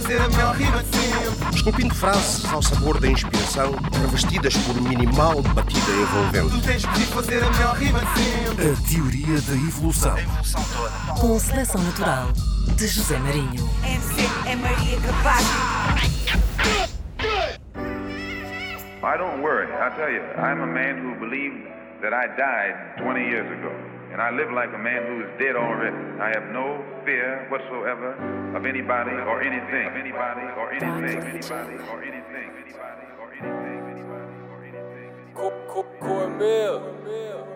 fazer a melhor rima de sempre. Esculpindo frases ao sabor da inspiração, revestidas por minimal batida envolvente. Tu tens que fazer a melhor rima de sempre. A teoria da evolução. Com seleção natural de José Marinho. MC é Maria Capaz. I don't worry. I tell you, I'm a man who believed that I died 20 years ago. And I live like a man who is dead already. I have no fear whatsoever of anybody or anything. Of anybody or anything. Anybody or anything. Anybody or anything. Anybody or anything. Cormel. O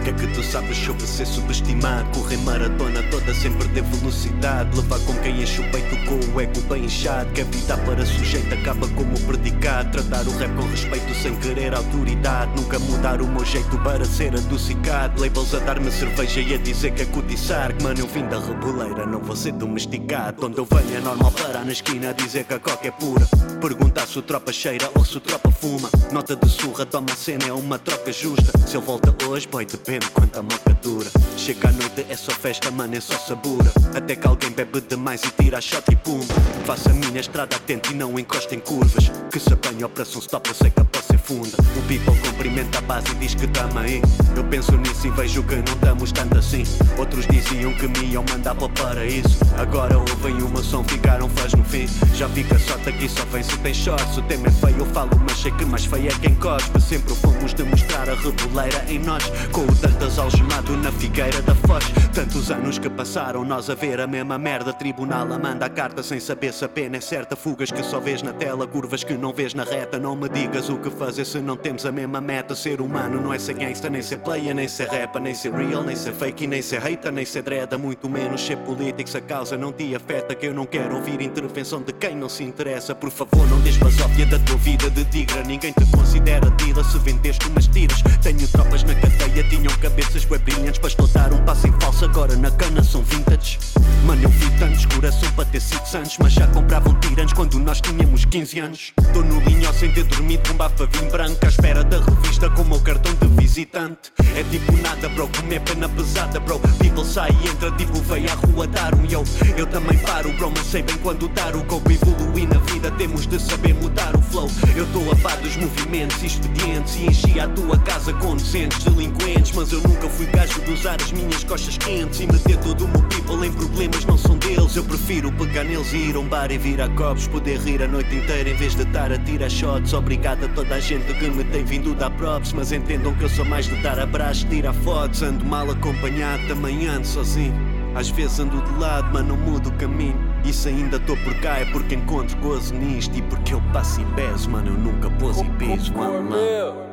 que é que tu sabes sobre ser subestimado? Correr maratona toda sem perder velocidade. Levar com quem enche o peito com o ego bem inchado. Que a para sujeito acaba como predicado. Tratar o rap com respeito sem querer autoridade. Nunca mudar o meu jeito para ser adocicado. Labels a dar-me cerveja e a dizer que é cotiçar. Que mano, eu vim da reboleira, não vou ser domesticado. Onde eu venho é normal parar na esquina dizer que a coca é pura. Perguntar se o tropa cheira ou se o tropa fuma. Nota de surra, toma a cena, é uma troca justa. Se eu volta hoje, boy, depende quanta moca dura. Chega à noite, é só festa, mano, é só sabura. Até que alguém bebe demais e tira a shot e pum. Faça a minha estrada atento e não encosta em curvas. Que se apanha operação stop, eu sei que a posse é funda. O people cumprimenta a base e diz que tamo aí. Eu penso nisso e vejo que não estamos tanto assim. Outros diziam que me iam mandar para o paraíso. Agora ouvem o meu som, ficaram fãs no fim. Já fica sorte aqui, só vem se tem shorts. O tema é feio, eu falo, mas sei que mais feio é quem cospe. Sempre fomos demonstrar a reboleira em nós. Com o Dantas algemado na figueira da Foz. Tantos anos que passaram, nós a ver a mesma merda. Tribunal a manda a carta sem saber se a pena é certa. Fugas que só vês na tela, curvas que não vês na reta. Não me digas o que fazer se não temos a mesma meta. Ser humano não é ser gangsta, nem ser player, nem ser rapper, nem ser real, nem ser fake, nem ser hater, nem ser dreda. Muito menos ser político se a causa não te afeta. Que eu não quero ouvir intervenção de quem não se interessa. Por favor, não des basófia da tua vida de tigra. Ninguém te considera dealer se vendeste umas tiras. Tenho tropas na cadeia, tinham cabeças web brilhantes para explotar um passo em falso. Agora na cana são vintage. Mano, eu vi tantos coração para ter sido santos, mas já compravam tiranos quando nós tínhamos 15 anos. Tô no linho sem ter dormido com bafa vinho branco, à espera da revista com o meu cartão de visitante. É tipo nada, bro, comer pena pesada, bro. People sai e entra, tipo, veio à rua dar um yo. Eu também paro, bro, mas sei bem quando dar o go. Evoluir na vida, temos de saber mudar o flow. Eu tô a par dos movimentos expedientes e enchi a tua casa com docentes delinquentes. Mas eu nunca fui gajo de usar as minhas costas quentes e meter todo o meu people em problemas, não são deles. Eu prefiro pegar neles e ir a um bar e virar copos. Poder rir a noite inteira em vez de estar a tirar shots. Obrigado a toda a gente que me tem vindo dar props. Mas entendam que eu sou mais de dar abraços, tirar fotos. Ando mal acompanhado, também ando sozinho. Às vezes ando de lado, mas não mudo o caminho. E se ainda estou por cá é porque encontro gozo nisto. E porque eu passo e bezo, mano, eu nunca pôs e piso, mano. mano.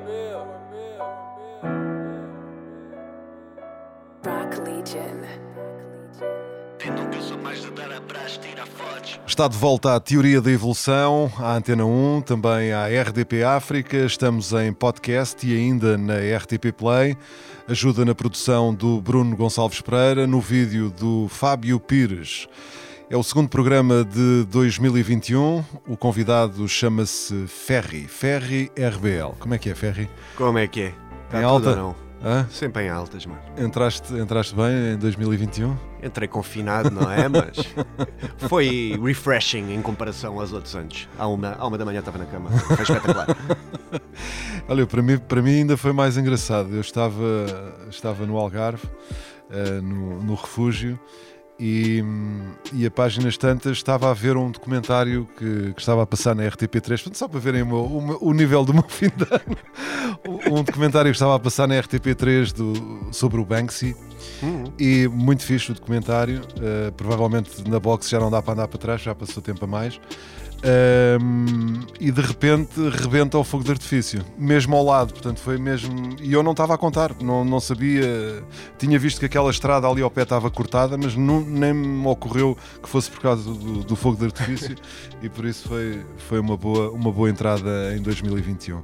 Está de volta à Teoria da Evolução, à Antena 1, também à RDP África. Estamos em podcast e ainda na RTP Play. Ajuda na produção do Bruno Gonçalves Pereira, no vídeo do Fábio Pires. É o segundo programa de 2021. O convidado chama-se Ferri. Ferri RBL. Como é que é, Ferri? Como é que é? Tá Em tudo alta? ou não? Hã? Sempre em altas, mano. Entraste, entraste bem em 2021? Entrei confinado, não é? Mas foi refreshing em comparação aos outros anos. À uma, à uma da manhã estava na cama. Foi espetacular. Olha, para mim, para mim ainda foi mais engraçado. Eu estava, estava no Algarve, eh, no, no refúgio, e, e a páginas tantas estava a ver um documentário que, que estava a passar na RTP3, portanto, só para verem o, meu- o o nível do meu fim de ano. Um documentário que estava a passar na RTP3 do, sobre o Banksy. E muito fixe o documentário. eh, provavelmente na box já não dá para andar para trás, já passou tempo a mais. Ahm, e de repente rebenta o fogo de artifício, mesmo ao lado, portanto foi mesmo. E eu não estava a contar, não, não sabia. Tinha visto que aquela estrada ali ao pé estava cortada, mas nu- nem me ocorreu que fosse por causa do, do fogo de artifício e por isso foi, foi uma, boa, uma boa entrada em 2021.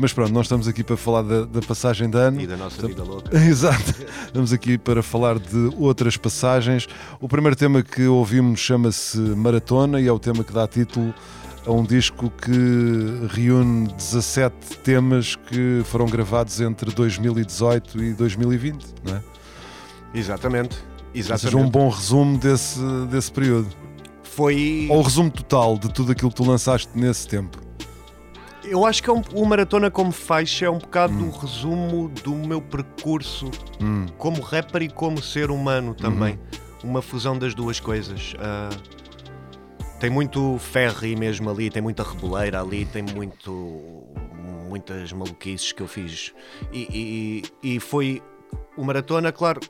Mas pronto, nós estamos aqui para falar da, da passagem de ano. E da nossa vida louca. Exato. Estamos aqui para falar de outras passagens. O primeiro tema que ouvimos chama-se Maratona e é o tema que dá título a um disco que reúne 17 temas que foram gravados entre 2018 e 2020, não é? Exatamente. Ou seja, um Exatamente. bom resumo desse, desse período. Foi. Ou o resumo total de tudo aquilo que tu lançaste nesse tempo? Eu acho que é um, o Maratona como faixa é um bocado do resumo do meu percurso Hum. como rapper e como ser humano também. Uma fusão das duas coisas. Ah, tem muito ferry mesmo ali, tem muita reboleira ali, tem muito muitas maluquices que eu fiz. E, e- e foi o Maratona, claro,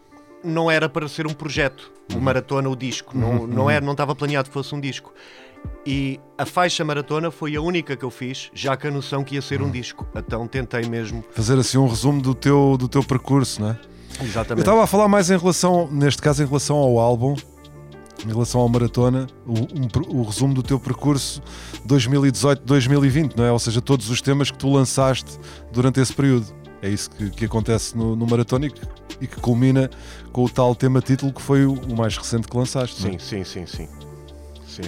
não era para ser um projeto. O Maratona, o disco, não, não era, não estava planeado que fosse um disco. E a faixa Maratona foi a única que eu fiz, já com a noção que ia ser um disco. Então tentei mesmo. Fazer assim um resumo do teu, do teu percurso, não é? Eu Exatamente. estava a falar mais em relação, neste caso, em relação ao álbum, em relação ao Maratona, o, um o resumo do teu percurso 2018-2020, não é? Ou seja, todos os temas que tu lançaste durante esse período. É isso que, que acontece no, no Maratona e que, e que culmina com o tal tema título que foi o, o mais recente que lançaste. não é? Sim, sim, sim, sim. Sim,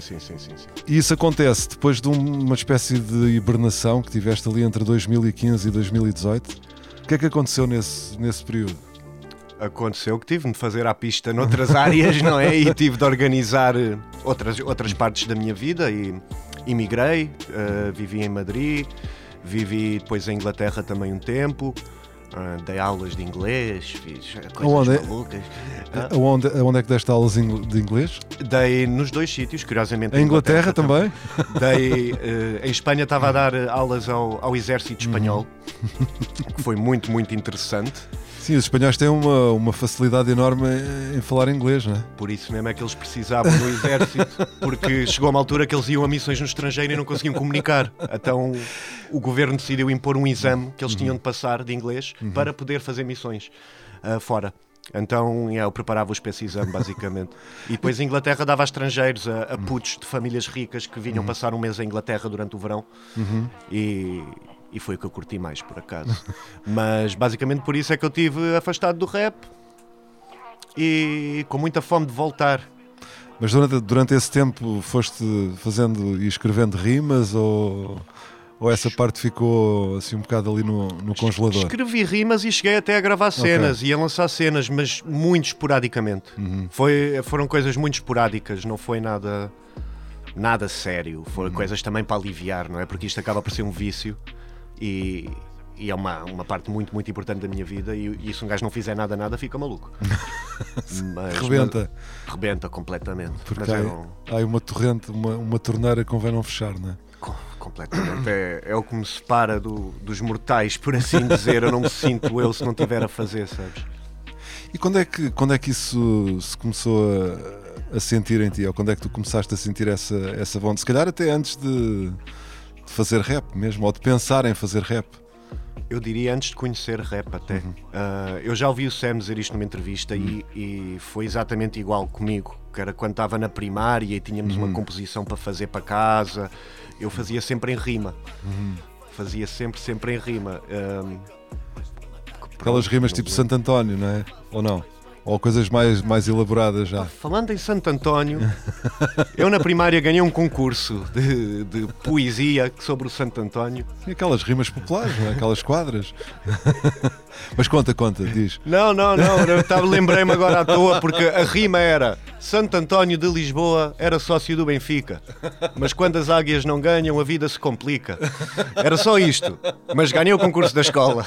sim, sim, sim, sim. E isso acontece depois de um- uma espécie de hibernação que tiveste ali entre 2015 e 2018. O que é que aconteceu nesse, nesse período? Aconteceu que tive de fazer à pista noutras áreas, não é? E tive de organizar eh, outras, outras partes da minha vida e emigrei, eh, vivi em Madrid, vivi depois em Inglaterra também um tempo, ah, dei aulas de inglês, fiz eh, Aonde é? coisas malucas. Ah, Aonde, aonde é que deste aulas de inglês? Dei nos dois sítios, curiosamente. Em Inglaterra também? Dei, eh, em Espanha estava a dar aulas ao, ao exército espanhol, que foi muito, muito interessante. Sim, os espanhóis têm uma, uma facilidade enorme em, falar inglês, não é? Por isso mesmo é que eles precisavam do exército, porque chegou uma altura que eles iam a missões no estrangeiro e não conseguiam comunicar. Então o governo decidiu impor um exame que eles tinham de passar de inglês para poder fazer missões ah, fora. Então yeah, eu preparava-os para esse exame, basicamente. E depois a Inglaterra dava a estrangeiros, a, a putos de famílias ricas que vinham passar um mês em Inglaterra durante o verão. E, e foi o que eu curti mais, por acaso. Mas basicamente por isso é que eu tive afastado do rap e com muita fome de voltar. Mas durante, durante esse tempo foste fazendo e escrevendo rimas ou, ou essa parte ficou assim um bocado ali no, no congelador? Escrevi rimas e cheguei até a gravar cenas e a lançar cenas, mas muito esporadicamente. Uhum. Foi, foram coisas muito esporádicas, não foi nada nada sério. Foram Uhum. coisas também para aliviar, não é? Porque isto acaba por ser um vício e, e é uma, uma parte muito, muito importante da minha vida. E, e se um gajo não fizer nada, nada, fica maluco. Mas- Rebenta. mas- rebenta completamente. Porque Mas há, é um- há uma torrente, uma, uma torneira que convém não fechar, não é? Co- Completamente. É, é o que me separa do- dos mortais, por assim dizer. Eu não me sinto eu se não tiver a fazer, sabes? E quando é que, quando é que isso se começou a, a sentir em ti? Ou quando é que tu começaste a sentir essa, essa vontade? Se calhar até antes de, de fazer rap mesmo, ou de pensar em fazer rap. Eu diria antes de conhecer rap até. Ah, eu já ouvi o Sam dizer isto numa entrevista e, e foi exatamente igual comigo. Que era quando estava na primária e tínhamos uma composição para fazer para casa. Eu fazia sempre em rima. Fazia sempre, sempre em rima. Ahm, Aquelas rimas tipo. Santo António, não é? Ou não? Ou coisas mais, mais elaboradas já. Falando em Santo António, eu na primária ganhei um concurso de, de poesia sobre o Santo António. E aquelas rimas populares, não é? Aquelas quadras. Mas conta, conta, diz. Não, não, não, lembrei-me agora à toa porque a rima era Santo António de Lisboa era sócio do Benfica, mas quando as águias não ganham a vida se complica. Era só isto, mas ganhei o concurso da escola.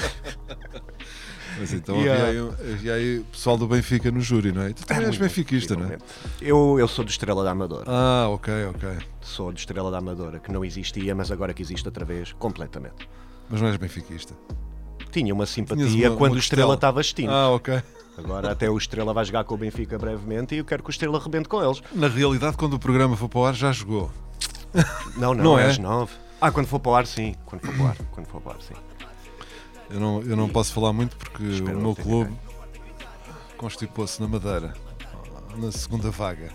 Mas então Yeah. havia, aí, havia aí o pessoal do Benfica no júri, não é? E tu também és benfiquista, não é? Eu, eu sou do Estrela da Amadora, Ah, ok, ok. sou do Estrela da Amadora, que não existia, mas agora que existe outra vez, completamente. Mas não és benfiquista. Tinha uma simpatia uma- quando o Estrela estava extinto. Ah, ok. Agora até o Estrela vai jogar com o Benfica brevemente e eu quero que o Estrela rebente com eles. Na realidade, quando o programa for para o ar, já jogou. Não, não, Não é é? às nove. Ah, quando for para o ar, sim. Quando for para o ar, quando for para o ar, sim. Eu não, eu não posso falar muito porque Espero o meu clube constipou-se na Madeira, na segunda vaga.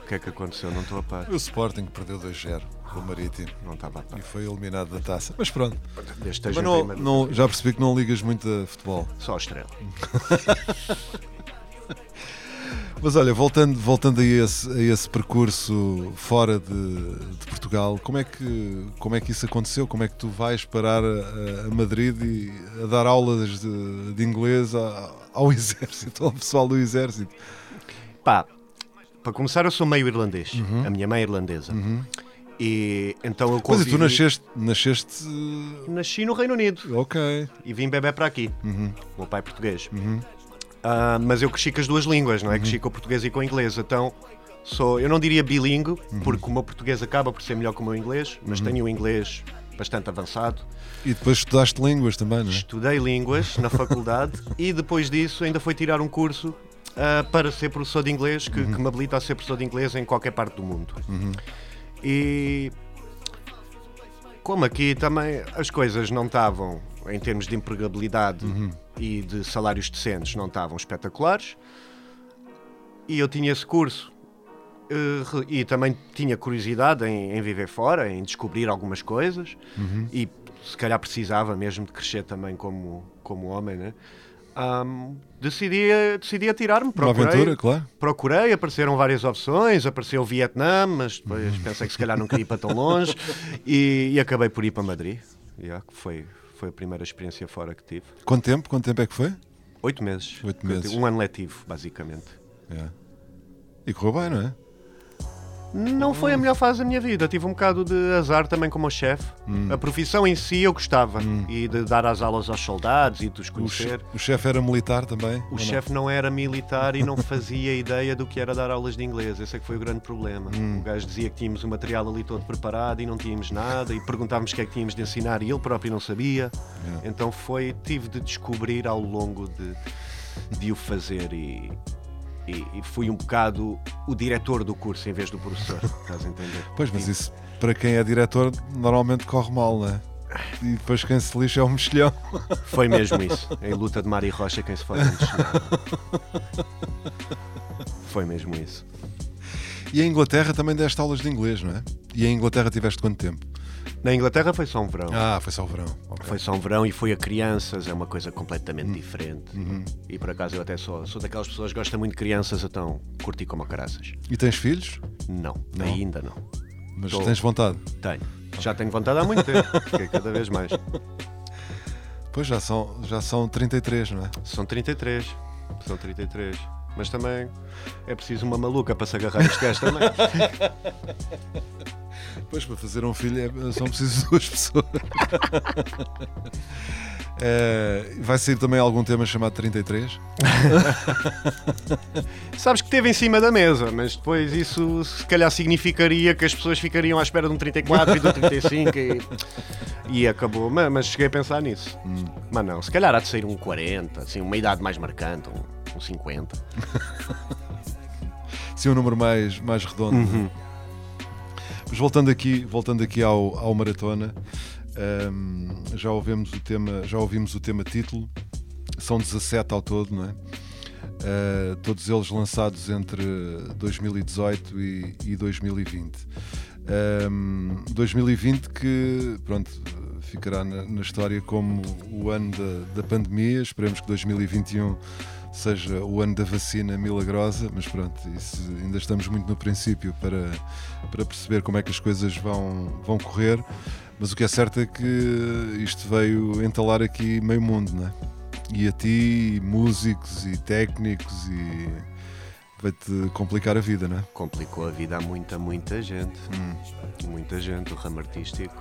O que é que aconteceu? Não estou a par. O Sporting perdeu 2-0 com o Marítimo Não estava a par. e foi eliminado da taça. Mas pronto, mas não, não- já percebi que não ligas muito a futebol. Só a estrela. Mas olha, voltando, voltando a, esse, a esse percurso fora de, de Portugal, como é, que, como é que isso aconteceu? Como é que tu vais parar a, a Madrid e a dar aulas de, de inglês a- ao exército, ao pessoal do exército? Pá, Para começar, eu sou meio irlandês. A minha mãe é irlandesa. E então eu Pois e convivi... tu nasceste, nasceste. Nasci no Reino Unido Ok. e vim bebê para aqui. Uhum. O meu pai é português. Ah, mas eu cresci com as duas línguas, não é? Cresci com o português e com o inglês. Então, sou, eu não diria bilingue, porque o meu português acaba por ser melhor que o meu inglês, mas tenho o inglês bastante avançado. E depois estudaste línguas também, não é? Estudei línguas na faculdade e depois disso ainda fui tirar um curso ah, para ser professor de inglês, que, que me habilita a ser professor de inglês em qualquer parte do mundo. E como aqui também as coisas não estavam, em termos de empregabilidade e de salários decentes, não estavam espetaculares, e eu tinha esse curso. eh, E também tinha curiosidade em, em viver fora, em descobrir algumas coisas, e se calhar precisava mesmo de crescer também como, como homem, né? Ahm, decidi, decidi atirar-me. Uma procurei- aventura, claro. Procurei, apareceram várias opções, apareceu o Vietnã, mas depois pensei que se calhar não queria ir para tão longe e, e acabei por ir para Madrid. Yeah, foi, foi a primeira experiência fora que tive. Quanto tempo? Quanto tempo é que foi? Oito meses. Oito meses. Um ano letivo, basicamente. É. E correu bem, não é? Não foi a melhor fase da minha vida. Tive um bocado de azar também como chefe. A profissão em si eu gostava. E de dar as aulas aos soldados e de os conhecer. o chefe era militar também? O não? chefe não era militar e não fazia ideia do que era dar aulas de inglês. Esse é que foi o grande problema. Hum. O gajo dizia que tínhamos o material ali todo preparado e não tínhamos nada e perguntávamos o que é que tínhamos de ensinar e ele próprio não sabia. Então foi, tive de descobrir ao longo de, de o fazer e, e, e fui um bocado o diretor do curso em vez do professor. Estás a entender? Pois, mas isso para quem é diretor normalmente corre mal, não é? E depois quem se lixa é um mexilhão. Foi mesmo isso. Em luta de mar e rocha quem se faz antes. Foi mesmo isso. E em Inglaterra também deste aulas de inglês, não é? E em Inglaterra tiveste quanto tempo? Na Inglaterra foi só um verão. Ah, foi só o verão. Ok. Foi só um verão e foi a crianças, é uma coisa completamente Uhum. diferente. E por acaso eu até sou, sou daquelas pessoas que gostam muito de crianças, então curti como a caraças. E tens filhos? Não, Não? ainda não. Mas Tô. tens vontade? Tenho. Já tenho vontade há muito tempo, porque é cada vez mais. Pois já são, já são 33, não é? São 33. São 33. Mas também é preciso uma maluca para se agarrar este gajo também. Pois, para fazer um filho é- são precisas duas pessoas. É, vai sair também algum tema chamado 33? Sabes que teve em cima da mesa, mas depois isso se calhar significaria que as pessoas ficariam à espera de um 34 e de um 35 e, e acabou. Mas, mas cheguei a pensar nisso. Mas não, se calhar há de sair um 40, assim, uma idade mais marcante, um, um 50. Sim, um número mais, mais redondo. Uhum. Mas voltando aqui, voltando aqui ao, ao maratona, hum, já ouvimos o tema, já ouvimos o tema título. São 17 ao todo, não é? Uh, todos eles lançados entre 2018 e, e 2020. Um, 2020 que pronto ficará na, na história como o ano da, da pandemia. Esperemos que 2021 seja o ano da vacina milagrosa, mas pronto, isso, ainda estamos muito no princípio para, para perceber como é que as coisas vão, vão correr. Mas o que é certo é que isto veio entalar aqui meio mundo, não é? E a ti, e músicos e técnicos, e vai-te complicar a vida, não é? Complicou a vida a muita, muita gente. Muita gente, o ramo artístico.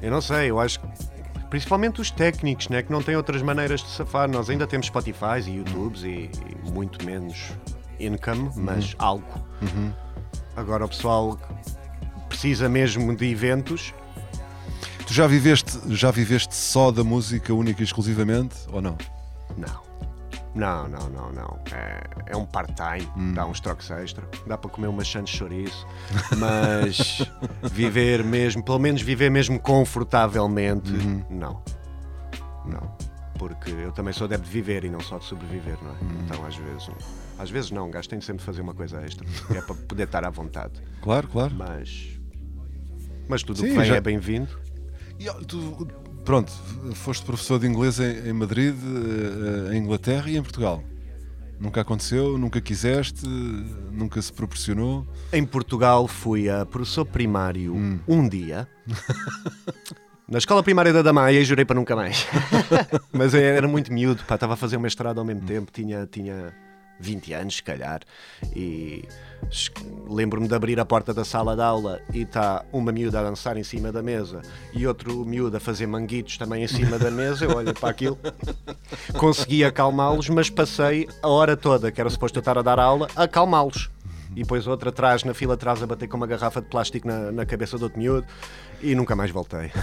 Eu não sei, eu acho que principalmente os técnicos, né, que não têm outras maneiras de safar. Nós ainda temos Spotify e YouTubes e, e muito menos income, mas algo. Agora o pessoal precisa mesmo de eventos. Tu já viveste, já viveste só da música única e exclusivamente, ou não? Não. Não, não, não, não. É, é um part-time, dá uns trocos extra, dá para comer umas chantes de chouriço, mas viver mesmo, pelo menos viver mesmo confortavelmente, não. Não. Porque eu também sou adepto de viver e não só de sobreviver, não é? Então às vezes, um- às vezes não, um gajo tem de sempre fazer uma coisa extra, que é para poder estar à vontade. Claro, claro. Mas. Mas tudo o Sim, que vem já- é bem-vindo. E, tu, pronto, foste professor de inglês em, em Madrid, eh, em Inglaterra e em Portugal. Nunca aconteceu, nunca quiseste, nunca se proporcionou. Em Portugal fui a professor primário um dia. Na escola primária da Damaia e jurei para nunca mais. Mas era muito miúdo, pá, estava a fazer o mestrado ao mesmo tempo, tinha, tinha 20 anos, se calhar, e lembro-me de abrir a porta da sala de aula e está uma miúda a dançar em cima da mesa e outro miúdo a fazer manguitos também em cima da mesa. Eu olho para aquilo, consegui acalmá-los, mas passei a hora toda, que era suposto eu estar a dar aula, a acalmá-los. E depois outra atrás, na fila atrás, a bater com uma garrafa de plástico na, na cabeça do outro miúdo e nunca mais voltei.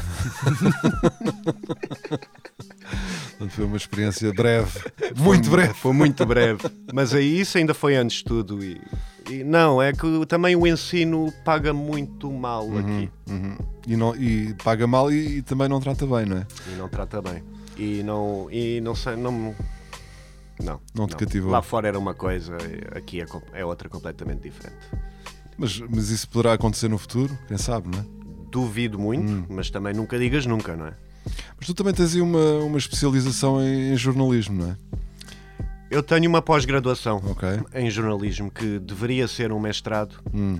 Foi uma experiência breve, muito breve. Foi muito breve. Mas aí isso ainda foi antes de tudo. E, e não, é que também o ensino paga muito mal aqui. Uhum. E, não, e paga mal e, e também não trata bem, não é? E não trata bem. E não, e não sei, não. Não, Não te cativou. Lá fora era uma coisa, aqui é, é outra completamente diferente. Mas, mas isso poderá acontecer no futuro, quem sabe, não é? Duvido muito, Hum. mas também nunca digas nunca, não é? Mas tu também tens aí uma, uma especialização em, em jornalismo, não é? Eu tenho uma pós-graduação Ok. em jornalismo que deveria ser um mestrado, Hum.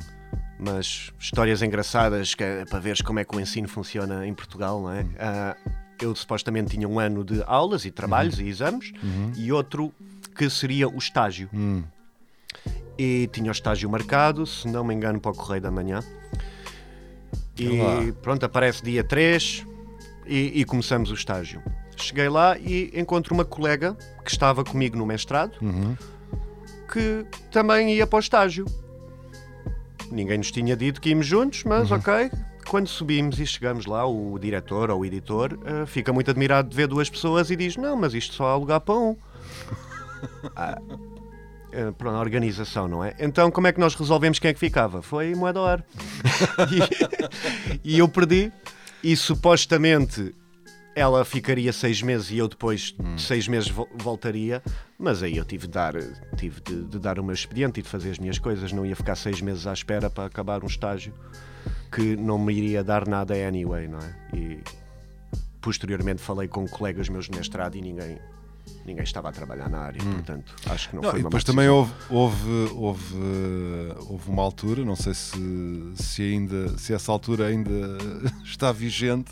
mas histórias engraçadas que é para veres como é que o ensino funciona em Portugal, não é? Hum. Ah, eu supostamente tinha um ano de aulas e trabalhos e exames e outro que seria o estágio. Hum. E tinha o estágio marcado, se não me engano, para o Correio da Manhã. E Olá. pronto, aparece dia 3 e, e começamos o estágio. Cheguei lá e encontro uma colega que estava comigo no mestrado Uhum. que também ia para o estágio. Ninguém nos tinha dito que íamos juntos, mas ok. Quando subimos e chegamos lá, o diretor ou o editor eh, fica muito admirado de ver duas pessoas e diz: Não, mas isto só há lugar para um. Ah, eh, pronto, a organização, não é? Então, como é que nós resolvemos quem é que ficava? Foi ar. e, e eu perdi. E supostamente ela ficaria seis meses e eu depois de seis meses vo- voltaria, mas aí eu tive de dar, tive de, de dar o meu expediente e de fazer as minhas coisas, não ia ficar seis meses à espera para acabar um estágio que não me iria dar nada anyway, não é? E posteriormente falei com colegas meus de mestrado e ninguém, ninguém estava a trabalhar na área, portanto acho que não, Não, foi uma depois também houve, houve, houve, eh, houve uma altura, não sei se, se ainda se essa altura ainda está vigente,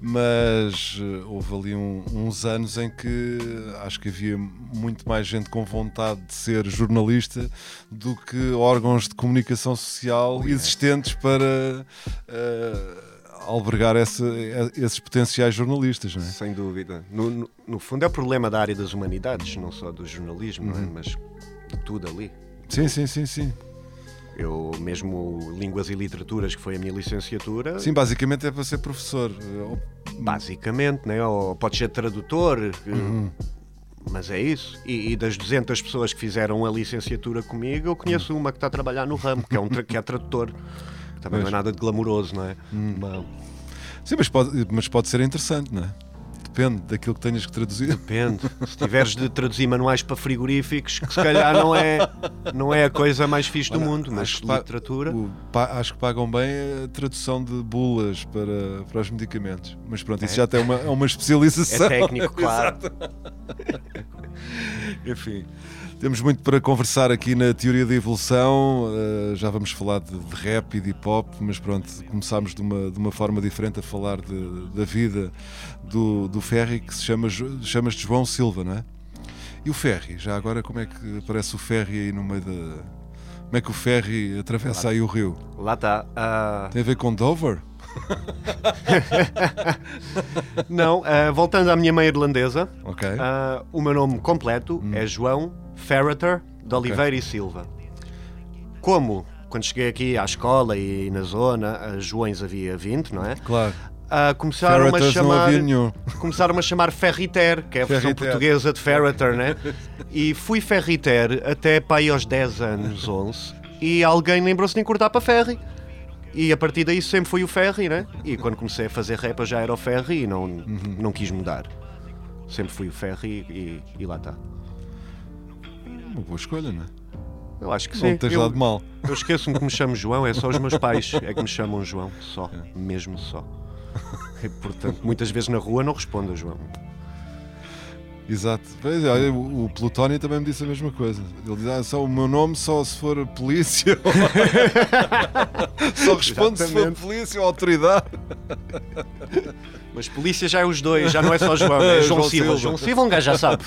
mas eh, houve ali um- uns anos em que acho que havia muito mais gente com vontade de ser jornalista do que órgãos de comunicação social existentes para eh, albergar essa- esses potenciais jornalistas, não é? Sem dúvida. No, no, no fundo é o problema da área das humanidades, não só do jornalismo, é? mas de tudo ali. Sim, sim, sim, sim. Eu mesmo Línguas e Literaturas, que foi a minha licenciatura, Sim, basicamente é para ser professor. Eh, basicamente, né? ou pode ser tradutor, eh, mas é isso. E, e das 200 pessoas que fizeram a licenciatura comigo, eu conheço uma que está a trabalhar no ramo, que é, um que é tradutor. Também não é Pois. nada de glamouroso, não é? Mas Sim, mas pode, mas pode ser interessante, não é? Depende daquilo que tenhas que traduzir. Depende. Se tiveres de traduzir manuais para frigoríficos, que se calhar não é, não é a coisa mais fixe do Olha, mundo, mas literatura. o- pa- acho que pagam bem a tradução de bulas para, para os medicamentos. Mas pronto, isso já tem uma, é uma especialização. É técnico, claro. Enfim, temos muito para conversar aqui na teoria da evolução. eh, já vamos falar de, de rap e de hip hop, mas pronto, começámos de uma, de uma forma diferente a falar de- da vida do, do Ferry, que se chama, chamas de João Silva, não é? E o Ferry, já agora, como é que aparece o Ferry aí no meio da. Como é que o Ferry atravessa aí o rio? Lá está. Ah, Tem a ver com Dover? não, ah, voltando à minha mãe irlandesa, Ok. ah, o meu nome completo é João Ferreter de Oliveira e Silva. Como, quando cheguei aqui à escola e na zona, a Joões havia 20, não é? Claro. Ah, começaram a Ferreters chamar. começaram a chamar Ferriter, que é a versão portuguesa de Ferreter, né? E fui Ferriter até para aí aos 10 anos, 11, e alguém lembrou-se de encurtar para Ferry. E a partir daí sempre fui o Ferry, né? E quando comecei a fazer rap eu já era o Ferry e não, não quis mudar. Sempre fui o Ferry e, e lá está. Uma boa escolha, não é? Eu acho que Não sim. tens eu, dado mal. eu esqueço-me que me chamo João, é só os meus pais é que me chamam João, só, mesmo só. E, portanto, muitas vezes na rua não respondo a João. Exato. Pois, olha, o, o Plutónio também me disse a mesma coisa. Ele diz: ah, só o meu nome só se for polícia. só responde se for polícia ou autoridade. Mas polícia já é os dois, já não é só João, é João, João Silva. Silva. João Silva, um gajo já sabe.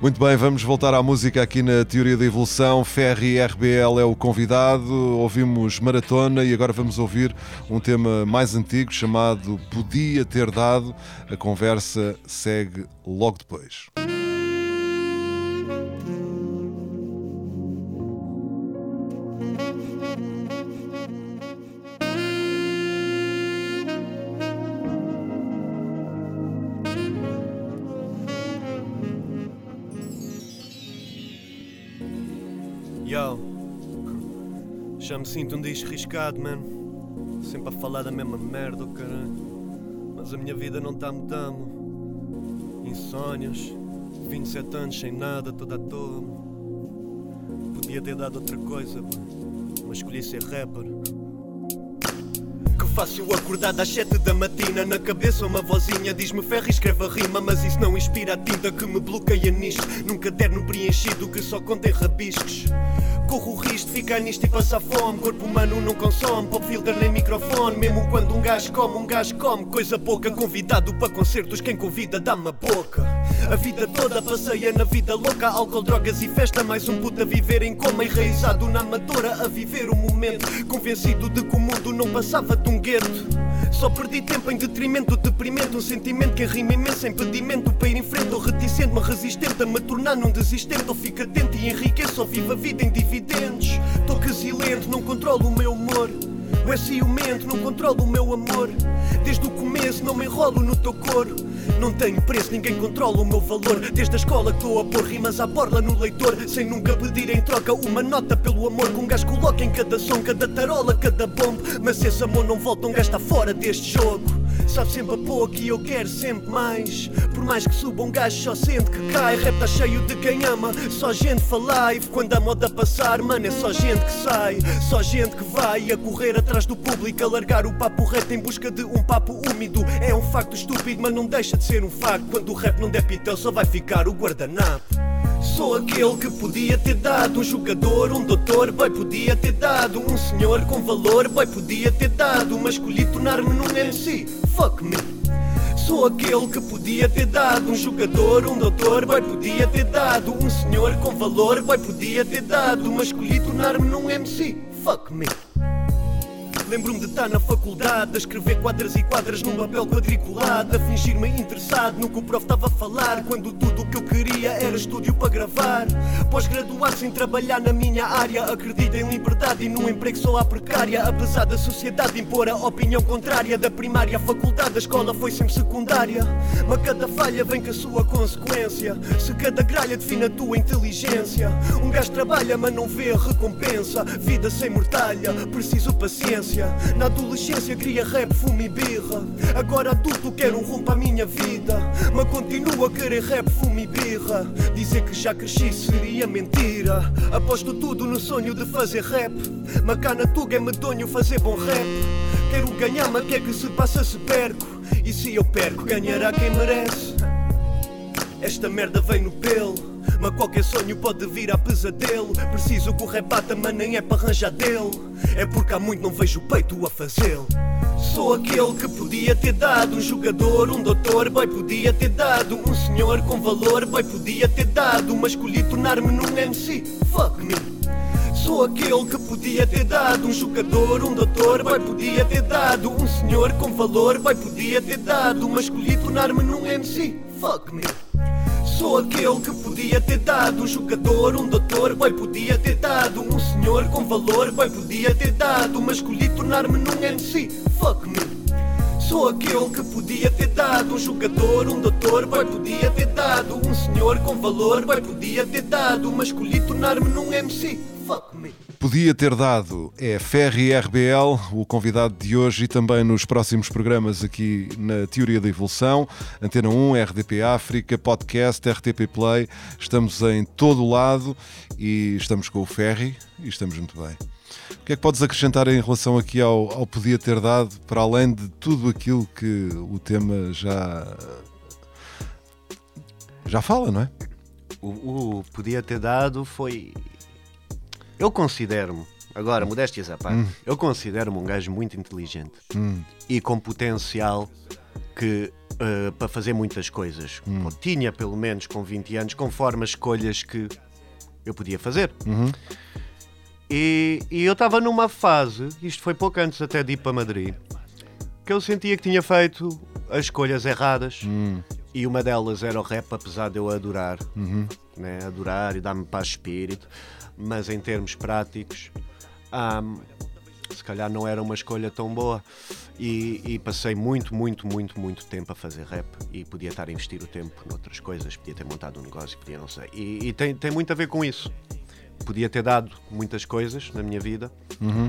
Muito bem, vamos voltar à música aqui na Teoria da Evolução. Ferry RBL é o convidado, ouvimos Maratona e agora vamos ouvir um tema mais antigo chamado Podia Ter Dado. A conversa segue logo depois. Yo, já me sinto um disco riscado, mano. Sempre a falar da mesma merda, oh caralho. Mas a minha vida não tá mudando. Insónios, 27 anos sem nada, toda à toa. Podia ter dado outra coisa, mas escolhi ser rapper. Eu acordado às 7 da matina. Na cabeça uma vozinha diz-me ferro e escreve a rima Mas isso não inspira a tinta que me bloqueia nisto. Num caderno preenchido que só contém rabiscos Corro o risco de ficar nisto e passar fome. Corpo humano não consome pop filter nem microfone. Mesmo quando um gajo come, um gajo come. Coisa pouca, convidado para concertos. Quem convida dá-me a boca. A vida toda passeia na vida louca. Álcool, drogas e festa Mais um puto a viver em coma. Enraizado na amadora a viver o momento. Convencido de que o mundo não passava de um gueto só perdi tempo em detrimento do deprimente Um sentimento que rima imenso impedimento Para ir em frente ou reticente, mas resistente A me tornar num desistente Ou fico atento e enriqueço Ou vivo a vida em dividendos. Tô resiliente, não controlo o meu humor é ciumento, não controlo o meu amor. Desde o começo não me enrolo no teu coro. Não tenho preço, ninguém controla o meu valor. Desde a escola que estou a pôr rimas à borla no leitor. Sem nunca pedir em troca uma nota pelo amor Que um gajo coloca em cada som, cada tarola, cada bombo. Mas esse amor não volta, um gajo está fora deste jogo Sabe sempre a pouco e eu quero sempre mais. Por mais que suba um gajo só sente que cai. Rap tá cheio de quem ama, só gente fala live. Quando a moda passar, mano é só gente que sai. Só gente que vai a correr atrás do público A largar o papo reto em busca de um papo úmido. É um facto estúpido, mas não deixa de ser um facto. Quando o rap não der pitel só vai ficar o guardanapo Sou aquele que podia ter dado um jogador, um doutor, boy, podia ter dado um senhor com valor, boy, podia ter dado, mas escolhi tornar-me num MC. Fuck me. Sou aquele que podia ter dado um jogador, um doutor, boy, podia ter dado um senhor com valor, boy, podia ter dado, mas escolhi tornar-me num MC. Fuck me. Lembro-me de estar na faculdade A escrever quadras e quadras num papel quadriculado A fingir-me interessado no que o prof estava a falar Quando tudo o que eu queria era estúdio para gravar. Pós-graduado sem trabalhar na minha área Acredito em liberdade e num emprego só à precária. Apesar da sociedade impor a opinião contrária Da primária à faculdade, a escola foi sempre secundária. Mas cada falha vem com a sua consequência. Se cada gralha define a tua inteligência. Um gajo trabalha mas não vê a recompensa. Vida sem mortalha, preciso paciência na adolescência queria rap, fumo e birra. Agora adulto quero um rumo para a minha vida. Mas continuo a querer rap, fumo e birra. Dizer que já cresci seria mentira. Aposto tudo no sonho de fazer rap. Mas cá na tuga é medonho fazer bom rap. Quero ganhar, mas que é que se passa se perco? E se eu perco, ganhará quem merece? Esta merda vem no pelo mas qualquer sonho pode vir a pesadelo Preciso que o rap bata, mas nem é para arranjar dele É porque há muito não vejo o peito a fazê-lo Sou aquele que podia ter dado um jogador, um doutor, boy, podia ter dado um senhor com valor, boy, podia ter dado, mas escolhi tornar-me num MC. Fuck me. Sou aquele que podia ter dado um jogador, um doutor, boy, podia ter dado um senhor com valor, boy, podia ter dado, mas escolhi tornar-me num MC. Fuck me. Sou aquele que podia ter dado um jogador, um doutor, boy, podia ter dado um senhor com valor, boy, podia ter dado, mas escolhi tornar-me num MC. Fuck me. Sou aquele que podia ter dado um jogador, um doutor, boy, podia ter dado um senhor com valor, boy, podia ter dado, mas escolhi tornar-me num MC. Fuck me. Podia ter dado é Ferry RBL, o convidado de hoje e também nos próximos programas aqui na Teoria da Evolução, Antena 1, RDP África, Podcast, RTP Play. Estamos em todo o lado e estamos com o Ferry e estamos muito bem. O que é que podes acrescentar em relação aqui ao, ao Podia Ter Dado, para além de tudo aquilo que o tema já, já fala, não é? O, o podia ter dado foi. Eu considero-me, agora, modéstias à parte, eu considero-me um gajo muito inteligente Hum. e com potencial que uh, para fazer muitas coisas. Ou tinha, pelo menos, com 20 anos, conforme as escolhas que eu podia fazer. E, e eu estava numa fase, isto foi pouco antes até de ir para Madrid, que eu sentia que tinha feito as escolhas erradas. E uma delas era o rap, apesar de eu adorar, né, adorar e dar-me paz de espírito, mas em termos práticos, ahm, se calhar não era uma escolha tão boa. E, e passei muito, muito, muito, muito tempo a fazer rap e podia estar a investir o tempo noutras coisas, podia ter montado um negócio, podia não sei. E, e tem, tem muito a ver com isso. Podia ter dado muitas coisas na minha vida,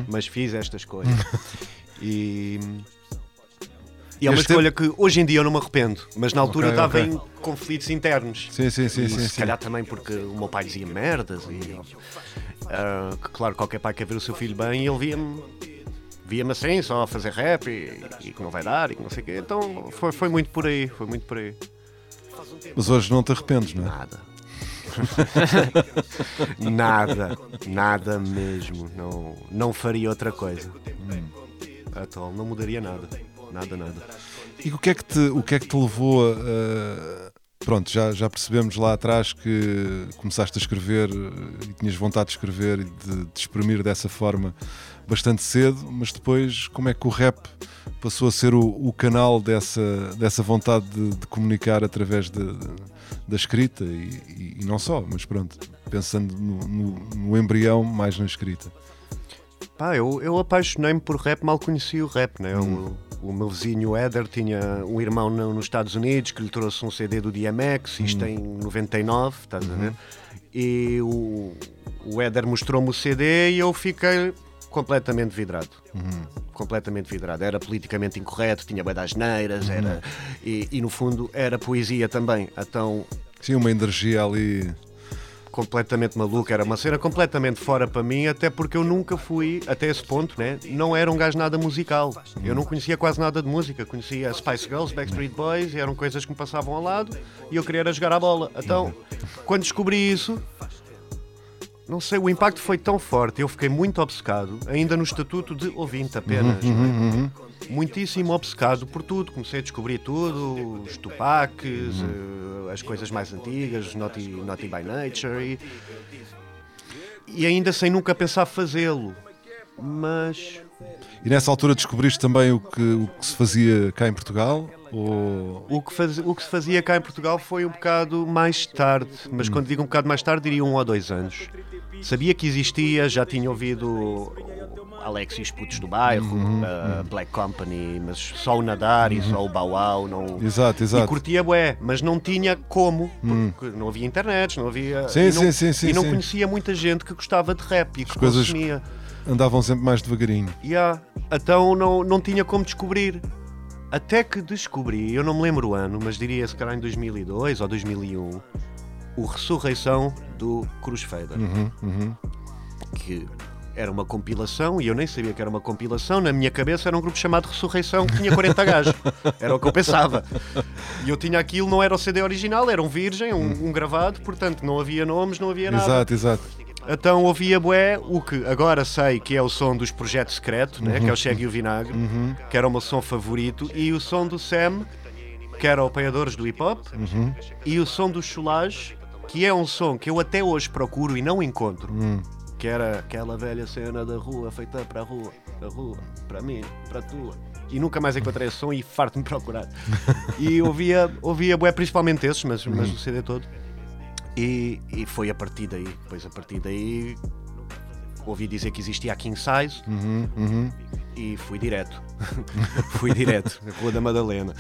mas fiz esta escolha. e. E é uma Este escolha que hoje em dia eu não me arrependo, mas na altura Ok, estava ok. em conflitos internos. Sim, sim, sim, E sim, se sim. calhar também porque o meu pai dizia merdas e que claro, qualquer pai quer ver o seu filho bem e ele via-me via-me assim, só a fazer rap e, e que não vai dar e que não sei o quê. Então foi, foi muito por aí, foi muito por aí. Mas hoje não te arrependes, não é? Nada. nada, nada mesmo. Não, não faria outra coisa. Atual, não mudaria nada. Nada, nada. E o que é que te, o que é que te levou a. Pronto, já, já percebemos lá atrás que começaste a escrever eh, e tinhas vontade de escrever e de, de exprimir dessa forma bastante cedo, mas depois como é que o rap passou a ser o, o canal dessa, dessa vontade de, de comunicar através de- de- da escrita e, e- e não só, mas pronto, pensando no, no- no embrião mais na escrita. Pá, eu, eu apaixonei-me por rap, mal conheci o rap, né? O, o meu vizinho Éder tinha um irmão no- nos Estados Unidos que lhe trouxe um CD do DMX, isto em 99, estás a ver? E o, o Éder mostrou-me o CD e eu fiquei completamente vidrado. Completamente vidrado. Era politicamente incorreto, tinha bué das neiras, era, e, e no fundo era poesia também. Então Sim, uma energia ali. Completamente maluca, era uma cena completamente fora para mim, até porque eu nunca fui, até esse ponto, né? Não era um gajo nada musical. Eu não conhecia quase nada de música. Conhecia Spice Girls, Backstreet Boys, eram coisas que me passavam ao lado e eu queria era jogar a bola. Então, quando descobri isso, não sei, o impacto foi tão forte, eu fiquei muito obcecado, ainda no estatuto de ouvinte apenas. não é? Muitíssimo obcecado por tudo, comecei a descobrir tudo, os Tupacs, eh, as coisas mais antigas, Naughty, Naughty by Nature, e, e ainda sem nunca pensar fazê-lo. Mas E nessa altura descobriste também o que, o que se fazia cá em Portugal? Ou... o que, faz- o que se fazia cá em Portugal foi um bocado mais tarde, mas quando digo um bocado mais tarde, diria um ou dois anos. Sabia que existia, já tinha ouvido Alex e os putos do bairro, a Black Company, mas só o Nadar e só o Bauau, não. Exato, E exato. curtia bué, mas não tinha como, porque não havia internet, não havia. Sim, e não, sim, sim, sim, E não sim. conhecia muita gente que gostava de rap e que coisas- consumia. Andavam sempre mais devagarinho. Yeah. Então não, não tinha como descobrir. Até que descobri, eu não me lembro o ano, mas diria se calhar em 2002 ou 2001, o Ressurreição do Crossfader. Uhum, Que era uma compilação e eu nem sabia que era uma compilação. Na minha cabeça era um grupo chamado Ressurreição que tinha 40 gajos. Era o que eu pensava. E eu tinha aquilo, não era o CD original, era um virgem, um, um gravado, portanto não havia nomes, não havia nada. Exato, exato. Então ouvia bué o que agora sei que é o som dos Projeto Secreto, né? que é o Chegue e o Vinagre, que era o meu som favorito, e o som do Sam, que era o Apanhadores do Hip Hop, e o som do Cholage, que é um som que eu até hoje procuro e não encontro. Que era aquela velha cena da rua, feita para a rua, da rua, para mim, para a tua. E nunca mais encontrei esse som e farto-me procurar. e ouvia, ouvia bué, principalmente esses, mas, mas o CD todo. E, e foi a partir daí, depois a partir daí ouvi dizer que existia a King Size Uhum, e fui direto. fui direto, na Rua da Madalena.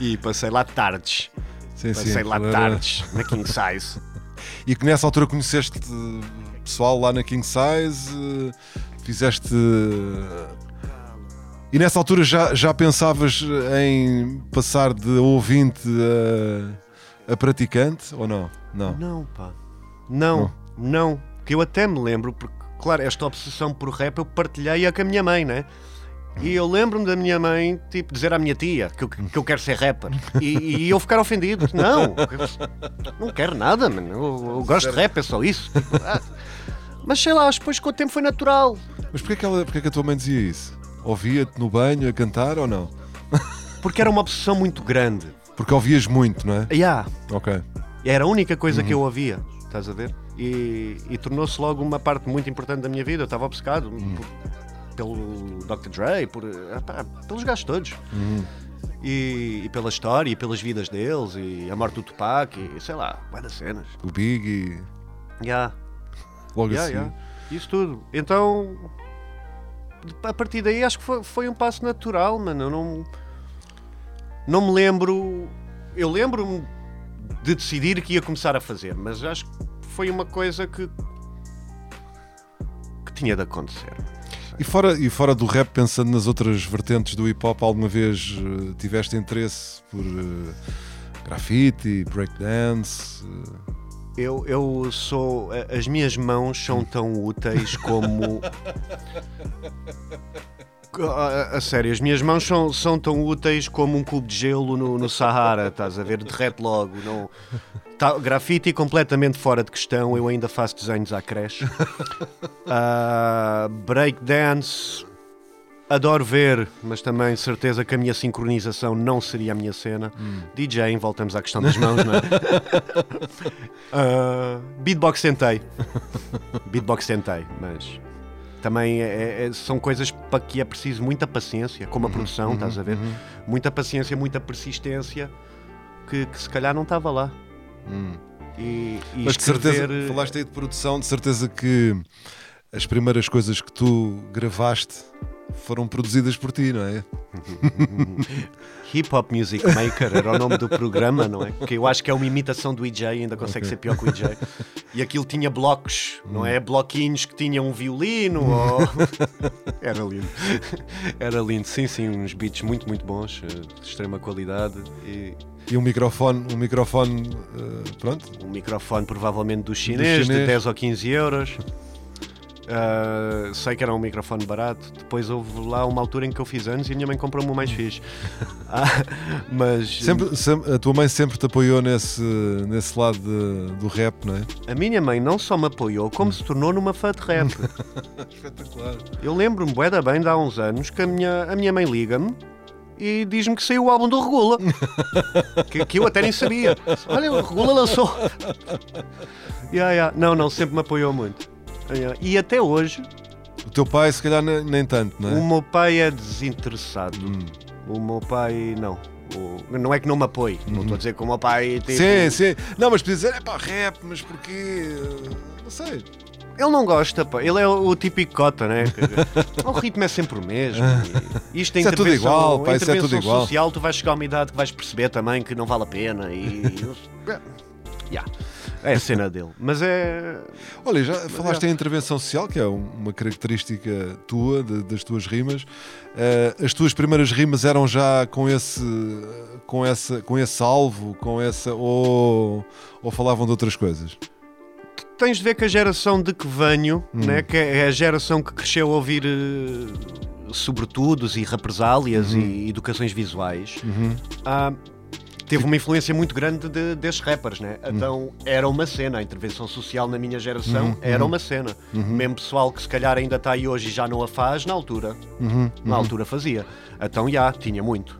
e passei lá tardes. Sim, sim. Passei lá aquilo era- tardes na King Size. E que nessa altura conheceste pessoal lá na King Size, fizeste. E nessa altura já, já pensavas em passar de ouvinte a, a praticante ou não? Não. Não, pá. Não, não. Que eu até me lembro, porque, claro, esta obsessão por rap eu partilhei-a com a minha mãe, né? E eu lembro-me da minha mãe, tipo, dizer à minha tia que eu, que eu quero ser rapper. E, e eu ficar ofendido. Não, não quero nada, mano. Eu, eu gosto de rap, é só isso. Tipo, ah. Mas sei lá, depois com o tempo foi natural. Mas porquê que, ela, porquê que a tua mãe dizia isso? Ouvia-te no banho a cantar ou não? Porque era uma obsessão muito grande. Porque ouvias muito, não é? Yeah. Ok. Era a única coisa que eu ouvia, estás a ver? E, e tornou-se logo uma parte muito importante da minha vida. Eu estava obcecado por- pelo Dr. Dre, por, pelos gajos todos. E, e pela história, e pelas vidas deles, e a morte do Tupac, e sei lá, vai das cenas. O Big e Yeah, logo yeah, assim. yeah. Isso tudo. Então, a partir daí acho que foi, foi um passo natural, mano. Eu não, não me lembro. Eu lembro-me de decidir que ia começar a fazer, mas acho que foi uma coisa que. que tinha de acontecer. E fora, e fora do rap, pensando nas outras vertentes do hip hop, alguma vez eh, tiveste interesse por eh, grafite, breakdance? eh, Eu, eu sou. As minhas mãos são tão úteis como. A, a sério, as minhas mãos são, são tão úteis como um cubo de gelo no, no Sahara, estás a ver? Derrete logo. Não, tá, grafite completamente fora de questão, eu ainda faço desenhos à creche. Ah, breakdance, adoro ver, mas também certeza que a minha sincronização não seria a minha cena. DJ, voltamos à questão das mãos, não é? Ah, beatbox tentei. Beatbox tentei, mas também é- é- são coisas para que é preciso muita paciência, como a produção, estás a ver? Muita paciência, muita persistência, que, que se calhar não estava lá. E, e Mas de certeza, escrever- falaste aí de produção, de certeza que as primeiras coisas que tu gravaste foram produzidas por ti, não é? Hip Hop Music Maker era o nome do programa, não é? Que eu acho que é uma imitação do EJ, ainda consegue ser pior que o EJ. E aquilo tinha blocos, não é? Bloquinhos que tinham um violino. ou- Era lindo. Era lindo, sim, sim, uns beats muito, muito bons, eh, de extrema qualidade. E E um microfone, um microfone, eh, pronto, um microfone provavelmente do chinês, de chinês. 10 ou 15 euros. Ah, sei que era um microfone barato. Depois houve lá uma altura em que eu fiz anos e a minha mãe comprou-me o mais fixe. Ah, mas Sempre, sempre- a tua mãe sempre te apoiou nesse, nesse lado de- do rap, não é? a minha mãe não só me apoiou, como se tornou numa fã de rap. Espetacular. Eu lembro-me bué da bem de há uns anos que a minha, a minha mãe liga-me e diz-me que saiu o álbum do Regula. que, que eu até nem sabia. Olha, o Regula lançou. Yeah, yeah. Não, não, sempre me apoiou muito. Yeah. E até hoje, O teu pai, se calhar, ne- nem tanto, não é? o meu pai é desinteressado. Hum. O meu pai, não. O- não é que não me apoie. Não estou a dizer que o meu pai. Tipo, Sim, sim. Não, mas podia dizer, é pá, rap, mas porquê? Não sei. Ele não gosta, pá. Ele é o, o típico cota, né? o ritmo é sempre o mesmo. E Isto é Isso é tudo igual, pá, isso é tudo igual. social, tu vais chegar a uma idade que vais perceber também que não vale a pena. E. Yeah. É a cena dele. Mas é. Olha, já falaste em intervenção social, que é um- uma característica tua, de- das tuas rimas. Eh, as tuas primeiras rimas eram já com esse, com essa, com esse alvo, com essa ou, ou falavam de outras coisas? Tens de ver que a geração de que venho, Hum. né, que é a geração que cresceu a ouvir eh, sobretudos e represálias Uhum. e educações visuais, ah, teve uma influência muito grande de- destes rappers, né? Uhum. Então era uma cena, a intervenção social na minha geração Uhum. era uma cena. Mesmo pessoal que se calhar ainda está aí hoje e já não a faz, na altura, Uhum. na altura fazia. Então já, tinha muito.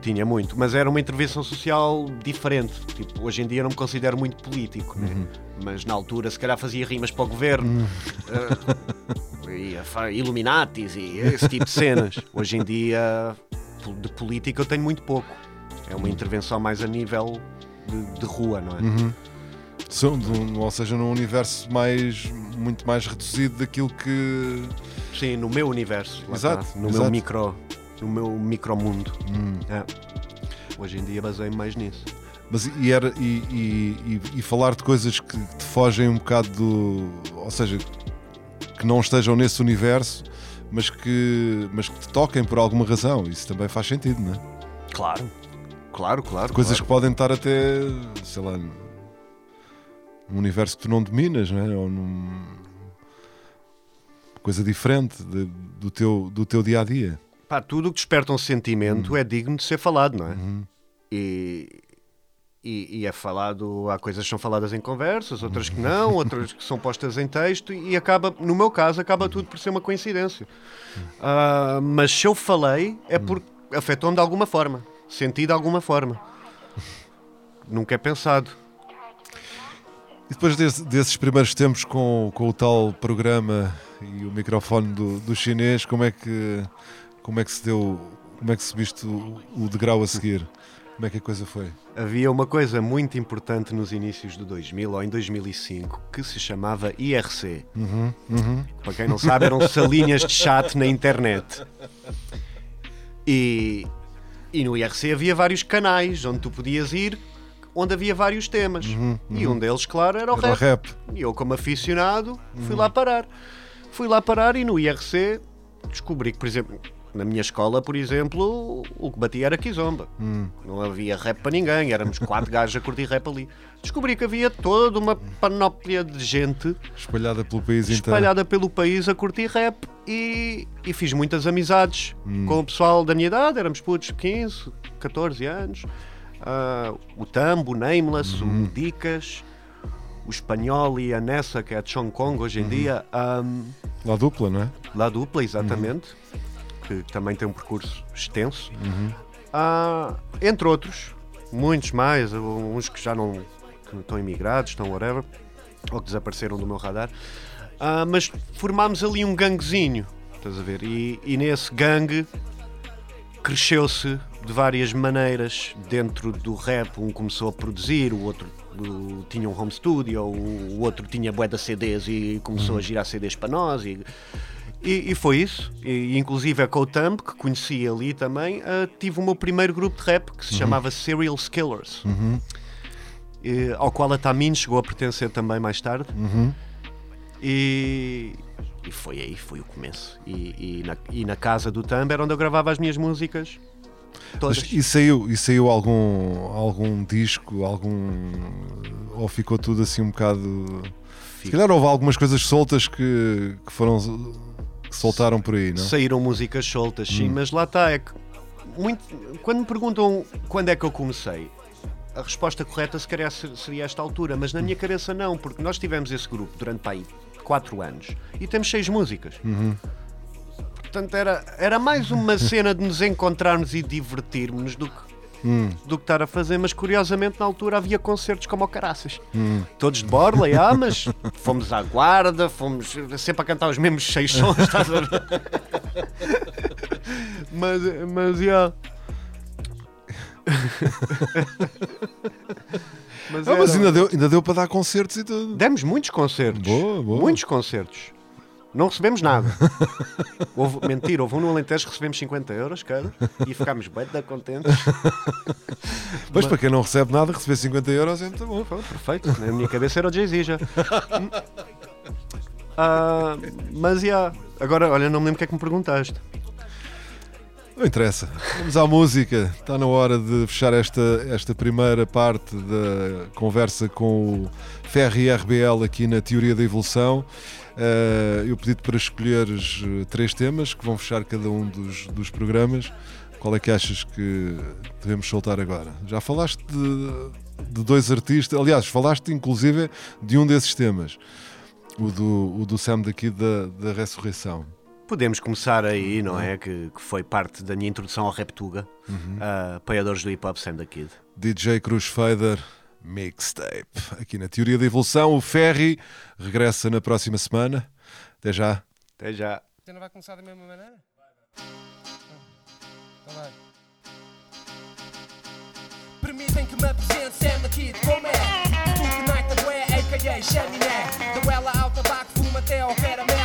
Tinha muito, mas era uma intervenção social diferente. Tipo, hoje em dia não me considero muito político, né? Uhum. mas na altura se calhar fazia rimas para o governo, eh, e a Illuminatis e esse tipo de cenas. Hoje em dia, de política eu tenho muito pouco. É uma intervenção mais a nível de, de rua, não é? Uhum. São de ou seja, num universo mais, muito mais reduzido daquilo que. Sim, no meu universo, Exato, está, no exato. meu micro, no meu micromundo. Hum. É. Hoje em dia baseio-me mais nisso. Mas e, era, e, e, e- e falar de coisas que te fogem um bocado do. Ou seja, que não estejam nesse universo, mas que, mas que te toquem por alguma razão. Isso também faz sentido, não é? Claro, claro, claro. Coisas claro. que podem estar até, sei lá, num universo que tu não dominas, não é? Ou num. coisa diferente de- do, teu, do teu dia a dia. Pá, tudo o que desperta um sentimento Uhum. é digno de ser falado, não é? E, e, e é falado, há coisas que são faladas em conversas, outras que não, outras que são postas em texto e acaba, no meu caso, acaba tudo por ser uma coincidência. Ah, mas se eu falei, é porque afetou-me de alguma forma. Senti de alguma forma. Nunca é pensado. E depois desse- desses primeiros tempos com, com o tal programa e o microfone do, do chinês, como é que como é que se deu, como é que subiste o, o degrau a seguir? Como é que a coisa foi? Havia uma coisa muito importante nos inícios de 2000 ou em 2005 que se chamava IRC. Para quem não sabe, eram salinhas de chat na internet. E, e no IRC havia vários canais onde tu podias ir, onde havia vários temas. E um deles, claro, era o Era o rap. rap. E eu, como aficionado, fui lá parar. Fui lá parar e no IRC descobri que, por exemplo, na minha escola, por exemplo, o que batia era Kizomba. Não havia rap para ninguém, éramos quatro gajos a curtir rap ali. Descobri que havia toda uma panóplia de gente Espalhada pelo país inteiro. espalhada pelo país a curtir rap e, e fiz muitas amizades com o pessoal da minha idade, éramos putos 15, 14 anos. Ah, o Tambo, o Nameless, o Dicas, o Espanhol e a Nessa, que é de Hong Kong hoje em dia. ahm, Lá dupla, não é? La Dupla, exatamente, que também tem um percurso extenso. Ah, entre outros, muitos mais, uns que já não que estão imigrados, estão whatever, ou que desapareceram do meu radar. Ah, mas formámos ali um ganguezinho, estás a ver? E, e nesse gangue cresceu-se de várias maneiras dentro do rap. Um começou a produzir, o outro o- tinha um home studio, o, o outro tinha bué de CDs e começou a girar CDs para nós. E, e, e foi isso. E, inclusive a Cotamp, que conheci ali também, ah, tive o meu primeiro grupo de rap que se chamava Serial Skillers. E, ao qual a Tamin chegou a pertencer também mais tarde. E, e foi aí, foi o começo. E, na, e na casa do Thumb era onde eu gravava as minhas músicas. Todas. Mas e saiu, e saiu algum, algum disco, algum. Ou ficou tudo assim um bocado. Se calhar houve algumas coisas soltas que, que foram. Que soltaram por aí, não? Saíram músicas soltas, sim, mas lá está. É que muito, quando me perguntam quando é que eu comecei, a resposta correta se calhar se- seria esta altura, mas na minha cabeça não, porque nós tivemos esse grupo durante aí 4 anos e temos seis músicas. Portanto, era, era mais uma cena de nos encontrarmos e divertirmos do que, do que estar a fazer, mas curiosamente na altura havia concertos como o Caraças. Todos de borla, ah, mas fomos à guarda, fomos sempre a cantar os mesmos seis sons, estás a ver? mas, mas, yeah. mas, Ah, mas ainda deu, ainda deu para dar concertos e tudo. Demos muitos concertos. Boa, boa. Muitos concertos. Não recebemos nada. houve, mentira, houve um no Alentejo que recebemos 50 euros cada e ficámos bem da contentes. Mas para quem não recebe nada, receber 50 euros é muito bom. Foi perfeito. Na minha cabeça era o Jay-Z já. Ah, mas, já. Agora, olha, não me lembro o que é que me perguntaste. Não interessa. Vamos à música. Está na hora de fechar esta, esta primeira parte da conversa com o Ferri RBL aqui na Teoria da Evolução. Eh, eu pedi-te para escolheres eh, três temas que vão fechar cada um dos, dos programas. Qual é que achas que devemos soltar agora? Já falaste de, de dois artistas, aliás, falaste inclusive de um desses temas, o do, o do Sam daqui da, da Ressurreição. Podemos começar aí, não é? Que, que foi parte da minha introdução ao Reptuga, ah, apoiadores do hip hop Sam da Kid. DJ Cruz Fader Mixtape. Aqui na Teoria da Evolução, o Ferry regressa na próxima semana. Até já. Até já. Você não vai começar da mesma maneira? Então vai. Permitem que me apresente Sam aqui de como é Tudo Night da Boé, a.k.a. Chaminé Da ela ao tabaco, fuma até ao caramelo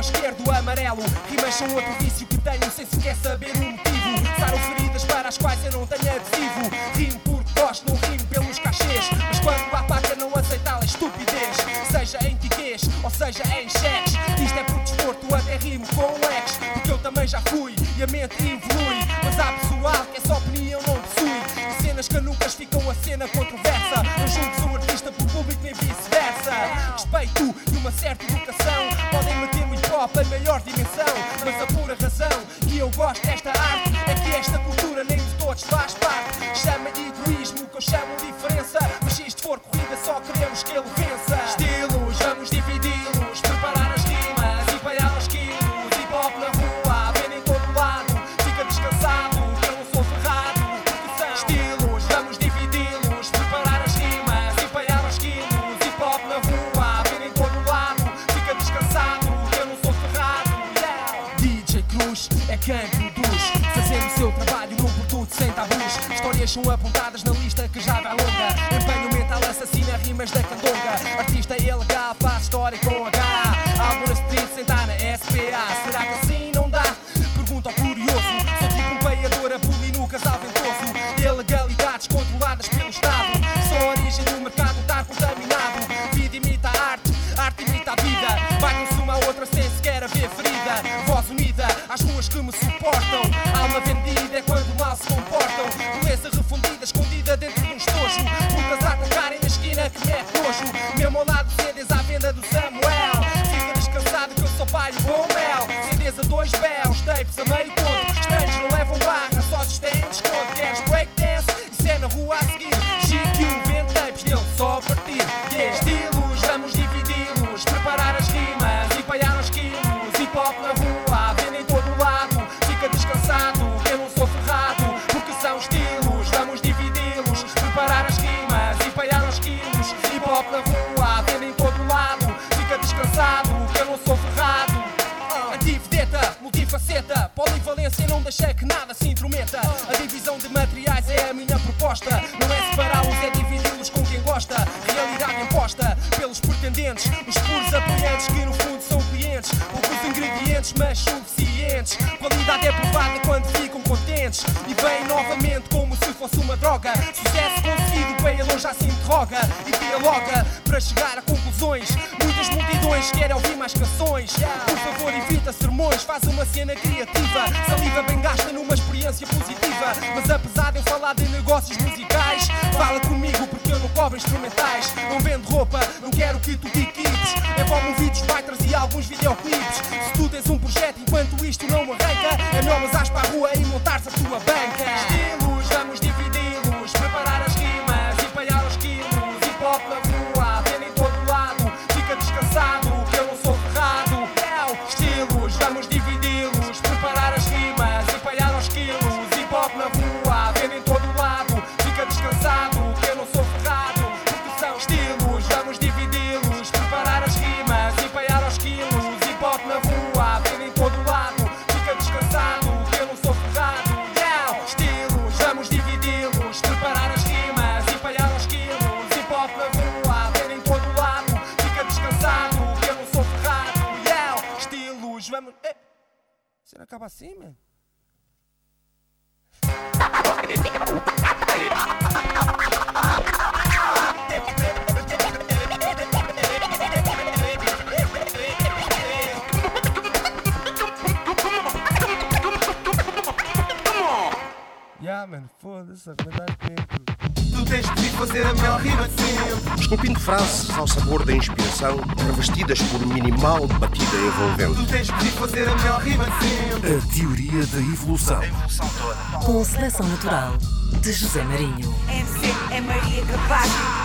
Esquerdo, amarelo. Rimas são outro vício que tenho sem sequer saber o motivo. Saram feridas para as quais eu não tenho adesivo. Rimo porque gosto, não rimo pelos cachês. Mas quando a paca não aceita a estupidez. Seja em tiquês ou seja em cheques Isto é por desporto, até rimo com o ex. Porque eu também já fui e a mente evolui. Mas há pessoal que essa opinião não possui. E cenas canucas ficam a cena controversa. Não julgues um artista por público nem vice-versa. Respeito e uma certa educação em maior dimensão Mas a pura razão que eu gosto desta arte É que esta cultura nem štai apsimai What's up? assim, mano? Yeah, man, foda-se. esculpindo frases ao sabor da inspiração, revestidas por minimal batida envolvente. A teoria da evolução. Com a seleção natural de José Marinho. MC é Maria Capaz.